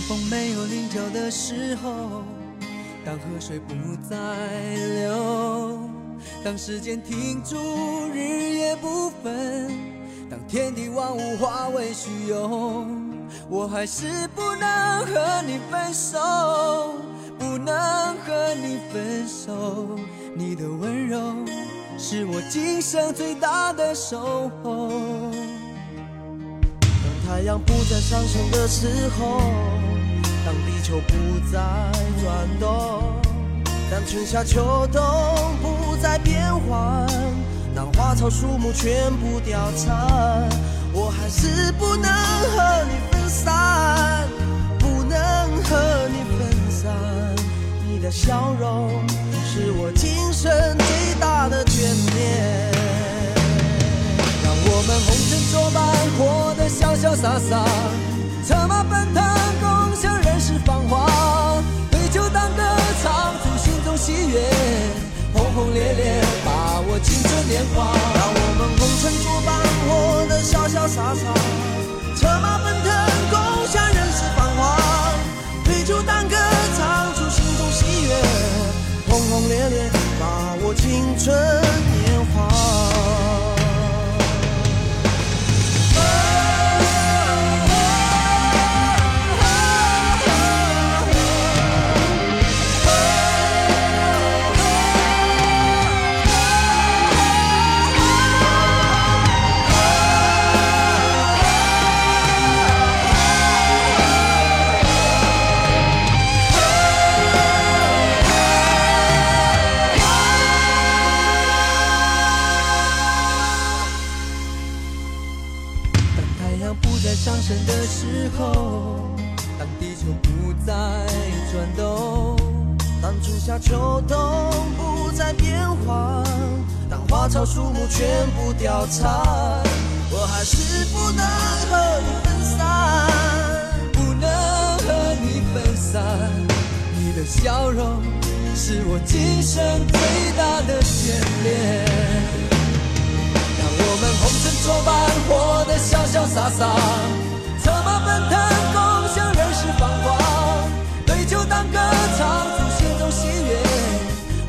当风没有棱角的时候，当河水不再流，当时间停住，日夜不分，当天地万物化为虚有，我还是不能和你分手，不能和你分手。你的温柔是我今生最大的守候。太阳不再上升的时候。当地球不再转动，当春夏秋冬不再变换，当花草树木全部凋残，我还是不能和你分散，不能和你分散。你的笑容是我今生最大的眷恋。让我们红尘作伴，活潇潇洒洒，策马奔腾。共享人世繁华，对酒当歌，唱出心中喜悦，轰轰烈烈把握青春年华。让我们红尘作伴，活得潇潇洒洒，策马奔腾，共享人世繁华。对酒当歌，唱出心中喜悦，轰轰烈烈把握青春笑容是我今生最大的眷恋。让我们红尘作伴，活得潇潇洒洒，策马奔腾，共享人世繁华，对酒当歌，唱出心中喜悦，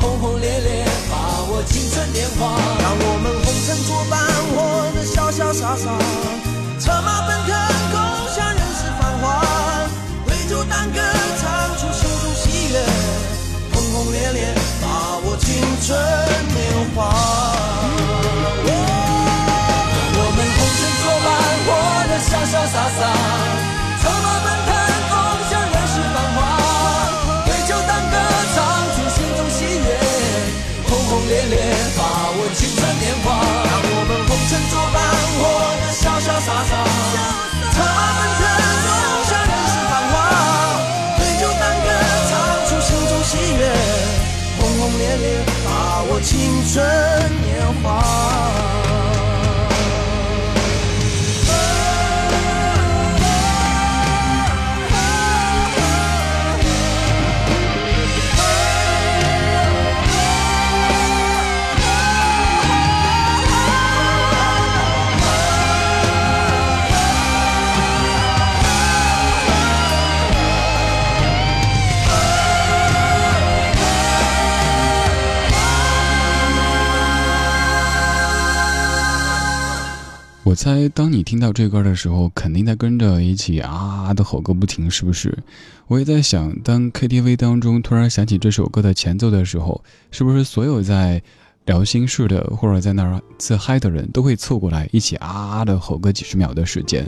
轰轰烈烈把握。青春年华，让我们红尘作伴，活得潇潇洒洒，策马奔腾，共享人世繁华，对酒当歌，轰轰烈烈把握青春年华。让我们红尘作伴，活得潇潇洒洒，策马奔腾。共享人世繁华，对酒当歌，唱出心中喜悦，轰轰烈烈把握青春年华，让我们红尘作伴，活得潇潇洒洒，春我猜，当你听到这歌的时候，肯定在跟着一起啊的吼个不停，是不是？我也在想，当 KTV 当中突然响起这首歌的前奏的时候，是不是所有在聊心事的或者在那儿自嗨的人都会凑过来一起啊的吼个几十秒的时间？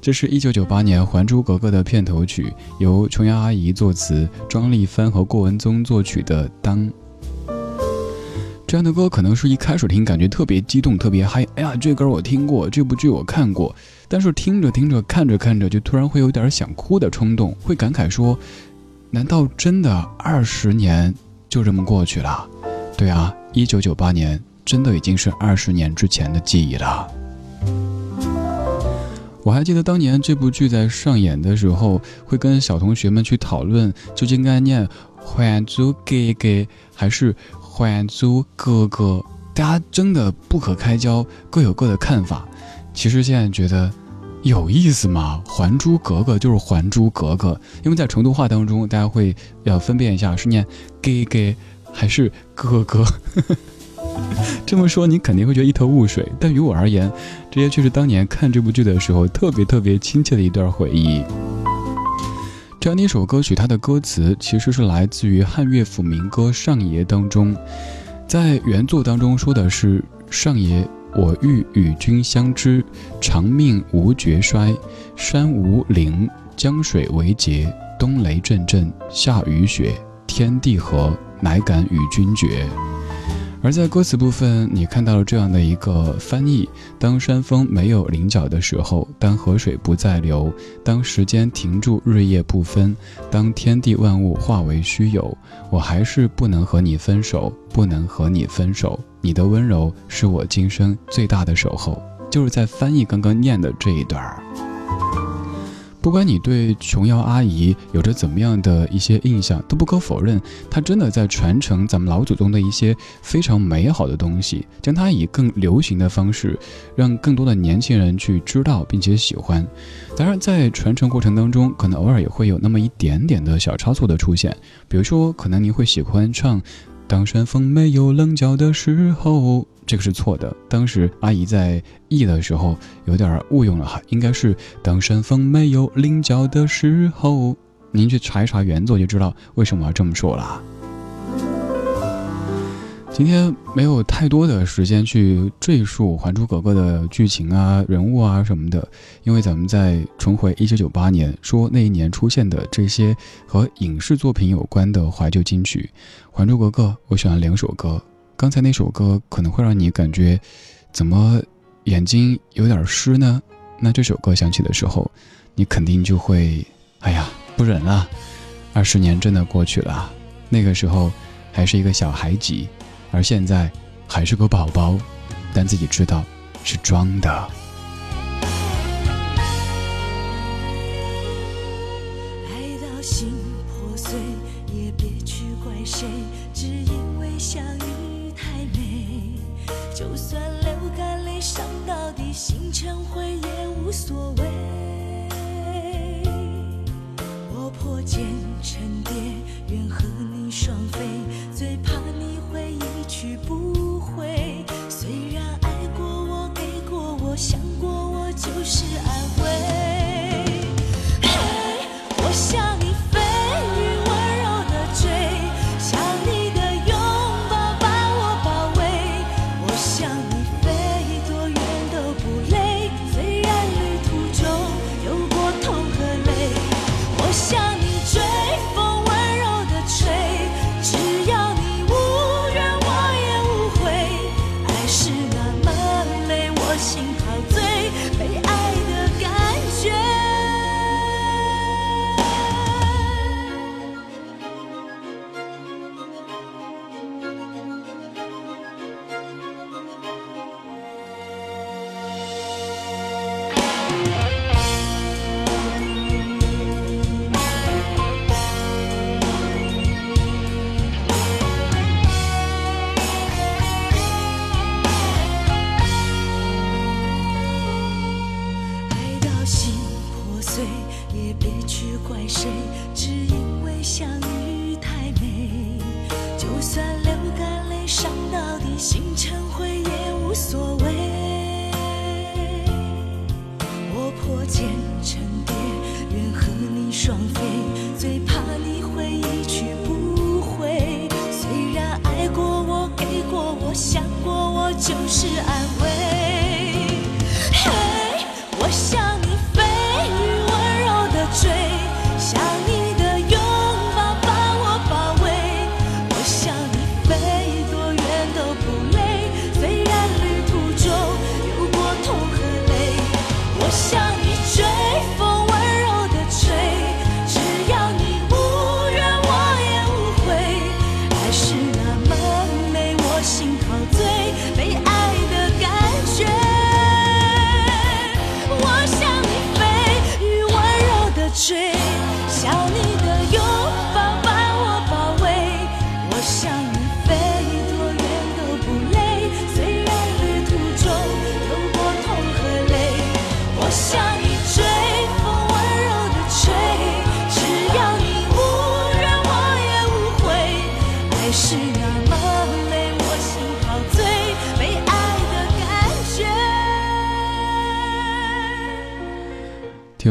这是一九九八年《还珠格格》的片头曲，由琼瑶阿姨作词，庄丽帆和郭文宗作曲的《当》。这样的歌可能是一开始听感觉特别激动、特别嗨，哎呀，这歌我听过，这部剧我看过，但是听着听着、看着看着，就突然会有点想哭的冲动，会感慨说：难道真的二十年就这么过去了？对啊，一九九八年真的已经是二十年之前的记忆了。我还记得当年这部剧在上演的时候，会跟小同学们去讨论，究竟该念《还珠格格》还是。还珠格格，大家争得不可开交，各有各的看法。其实现在觉得，有意思吗？《还珠格格》就是《还珠格格》，因为在成都话当中，大家会要分辨一下是念“给给”还是“哥哥”。这么说你肯定会觉得一头雾水，但于我而言，这些却是当年看这部剧的时候特别特别亲切的一段回忆。这样的一首歌曲，它的歌词其实是来自于汉乐府民歌《上爷》当中，在原作当中说的是：“上爷，我欲与君相知，长命无绝衰。山无陵，江水为竭，冬雷阵阵，夏雨雪，天地合，乃敢与君绝。”而在歌词部分，你看到了这样的一个翻译：当山峰没有棱角的时候，当河水不再流，当时间停住，日夜不分，当天地万物化为虚有，我还是不能和你分手，不能和你分手。你的温柔是我今生最大的守候。就是在翻译刚刚念的这一段儿。不管你对琼瑶阿姨有着怎么样的一些印象，都不可否认，她真的在传承咱们老祖宗的一些非常美好的东西，将它以更流行的方式，让更多的年轻人去知道并且喜欢。当然，在传承过程当中，可能偶尔也会有那么一点点的小差错的出现，比如说，可能您会喜欢唱《当山峰没有棱角的时候》。这个是错的。当时阿姨在译的时候有点误用了哈，应该是当山峰没有棱角的时候。您去查一查原作就知道为什么要这么说了。今天没有太多的时间去赘述《还珠格格》的剧情啊、人物啊什么的，因为咱们在重回一九九八年，说那一年出现的这些和影视作品有关的怀旧金曲，《还珠格格》我选了两首歌。刚才那首歌可能会让你感觉，怎么眼睛有点湿呢？那这首歌响起的时候，你肯定就会，哎呀，不忍了。二十年真的过去了，那个时候还是一个小孩子，而现在还是个宝宝，但自己知道是装的。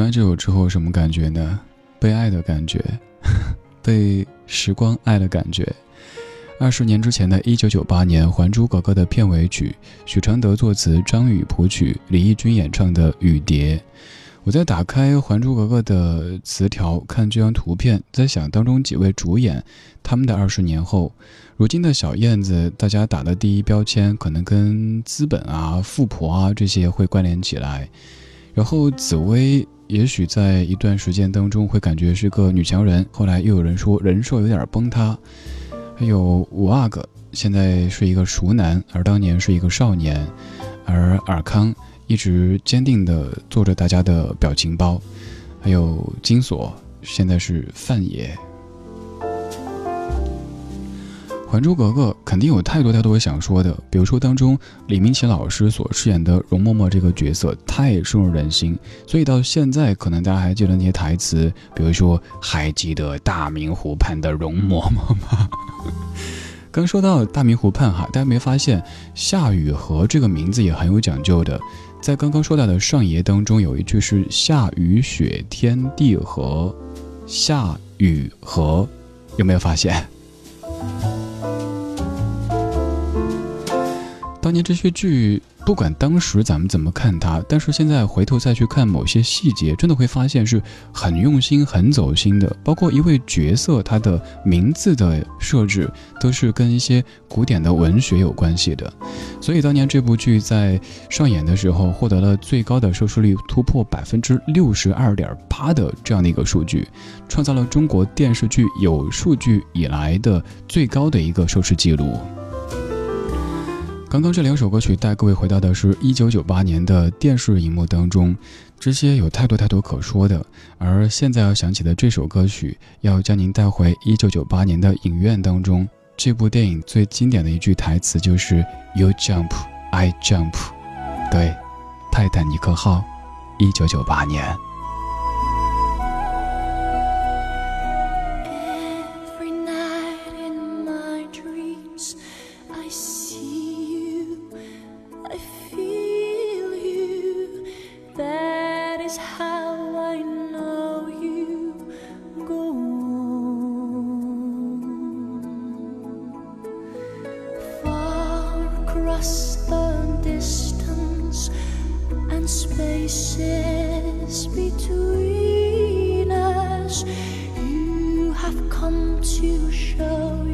完这首之后，什么感觉呢？被爱的感觉，被时光爱的感觉。二十年之前的一九九八年，《还珠格格》的片尾曲，许常德作词，张宇谱曲，李翊君演唱的《雨蝶》。我在打开《还珠格格》的词条，看这张图片，在想当中几位主演，他们的二十年后，如今的小燕子，大家打的第一标签可能跟资本啊、富婆啊这些会关联起来。然后紫薇，也许在一段时间当中会感觉是个女强人，后来又有人说人设有点崩塌。还有五阿哥，现在是一个熟男，而当年是一个少年。而尔康一直坚定地做着大家的表情包。还有金锁，现在是范爷。《还珠格格》肯定有太多太多想说的，比如说当中李明启老师所饰演的容嬷嬷这个角色太深入人心，所以到现在可能大家还记得那些台词，比如说还记得大明湖畔的容嬷嬷吗？刚说到大明湖畔哈，大家没发现夏雨荷这个名字也很有讲究的，在刚刚说到的上爷当中有一句是夏雨雪天地合，夏雨荷，有没有发现？当年这些剧，不管当时咱们怎么看它，但是现在回头再去看某些细节，真的会发现是很用心、很走心的。包括一位角色，他的名字的设置都是跟一些古典的文学有关系的。所以当年这部剧在上演的时候，获得了最高的收视率突破百分之六十二点八的这样的一个数据，创造了中国电视剧有数据以来的最高的一个收视记录。刚刚这两首歌曲带各位回到的是一九九八年的电视荧幕当中，这些有太多太多可说的。而现在要想起的这首歌曲，要将您带回一九九八年的影院当中。这部电影最经典的一句台词就是 “You jump, I jump”。对，泰坦尼克号，一九九八年。the distance and spaces between us. You have come to show.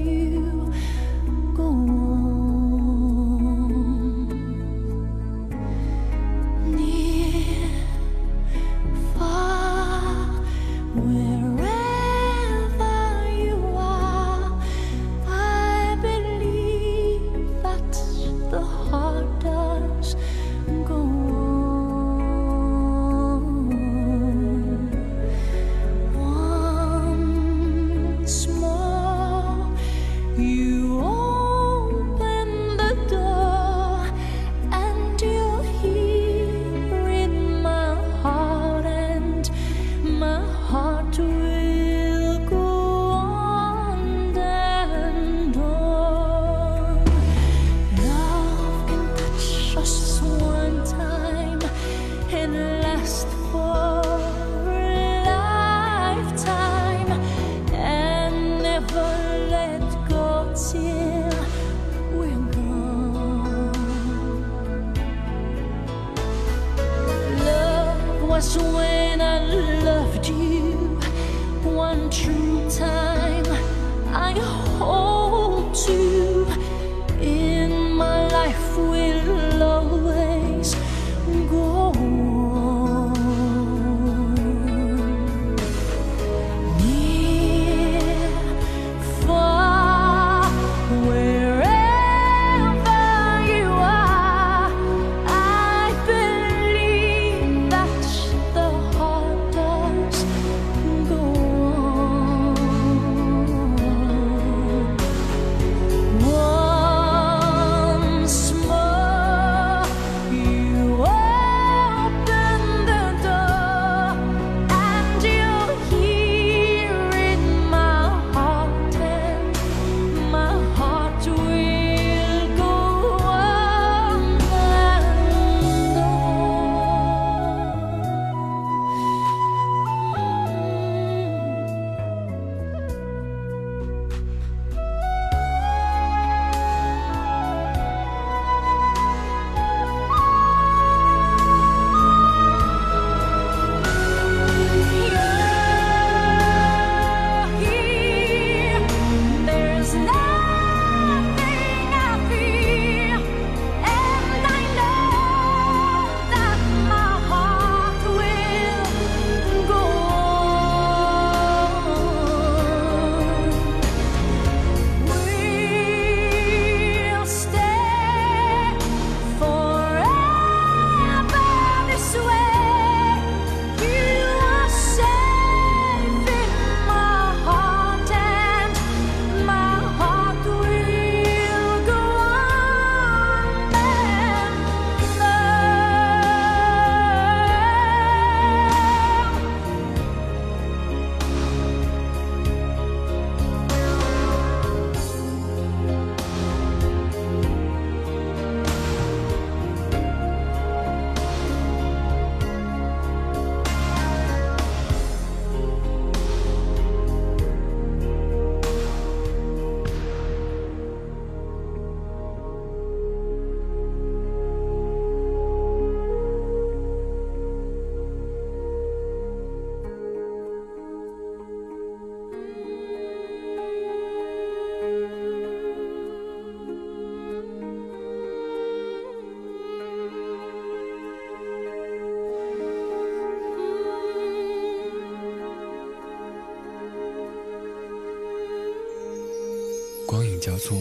叫做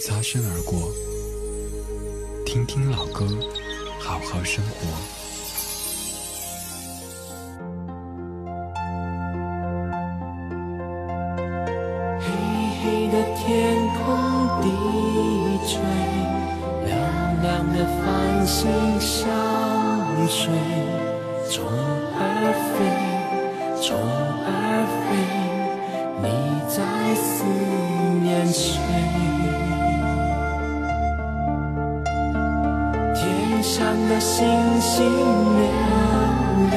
擦身而过。听听老歌，好好生活。黑黑的天空低垂，亮亮的繁星相随，虫儿飞，虫儿飞，你在思念谁？天上的星星流泪，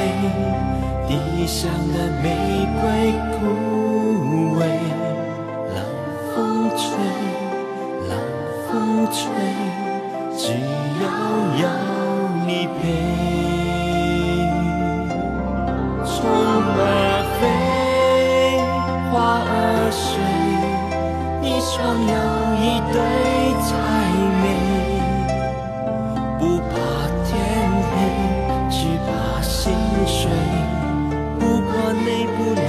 地上的玫瑰枯萎。冷风吹，冷风吹，只要有你陪。想要一对才美不怕天黑只怕心碎不管累不累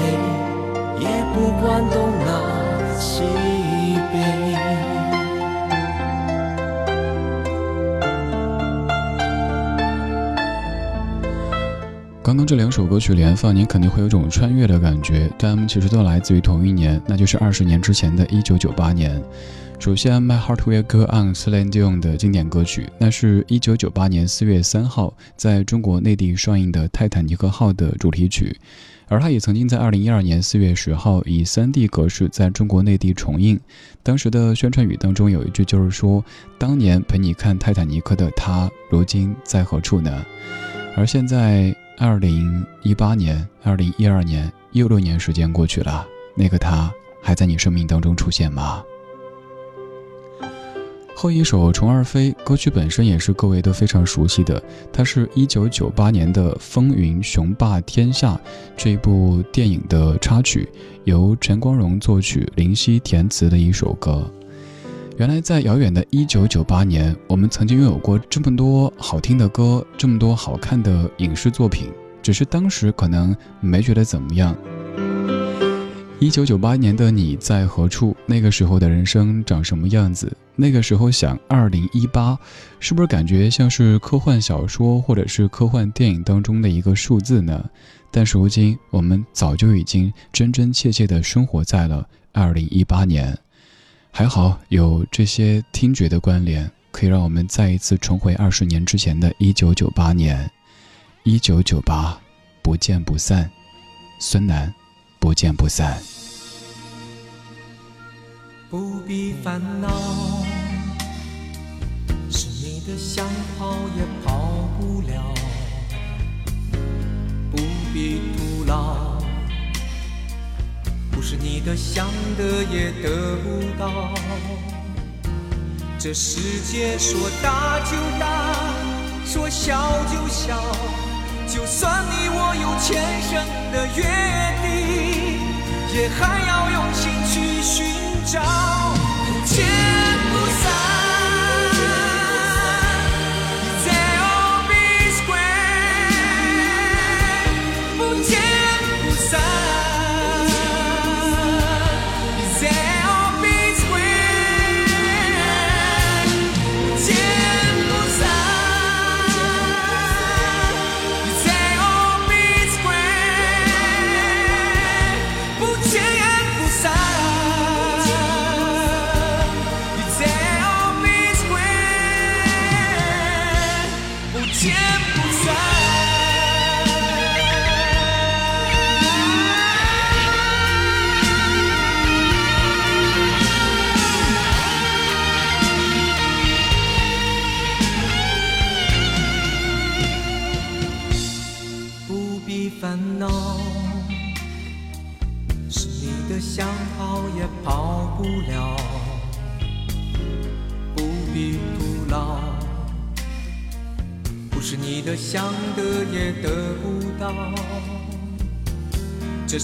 也不管东南西北。刚刚这两首歌曲连放，你肯定会有种穿越的感觉，但其实都来自于同一年，那就是二十年之前的一九九八年。首先，My Heart Will Go On，斯兰迪翁的经典歌曲，那是一九九八年四月三号在中国内地上映的《泰坦尼克号》的主题曲。而它也曾经在二零一二年四月十号以三 D 格式在中国内地重映。当时的宣传语当中有一句就是说：“当年陪你看泰坦尼克的他，如今在何处呢？”而现在二零一八年、二零一二年又六年时间过去了，那个他还在你生命当中出现吗？后一首《虫儿飞》歌曲本身也是各位都非常熟悉的，它是一九九八年的《风云雄霸天下》这部电影的插曲，由陈光荣作曲、林夕填词的一首歌。原来在遥远的一九九八年，我们曾经拥有过这么多好听的歌，这么多好看的影视作品，只是当时可能没觉得怎么样。一九九八年的你在何处？那个时候的人生长什么样子？那个时候想二零一八，是不是感觉像是科幻小说或者是科幻电影当中的一个数字呢？但是如今我们早就已经真真切切的生活在了二零一八年。还好有这些听觉的关联，可以让我们再一次重回二十年之前的一九九八年。一九九八，不见不散，孙楠。不见不散。不必烦恼，是你的想跑也跑不了。不必徒劳，是你的想得也得不到。这世界说大就大，说小就小。就算你我有前生的约定，也还要用心去寻找，不见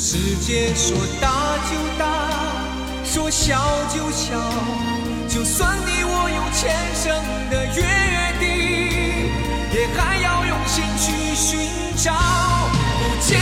世界说大就大，说小就小，就算你我有前生的约定，也还要用心去寻找，不见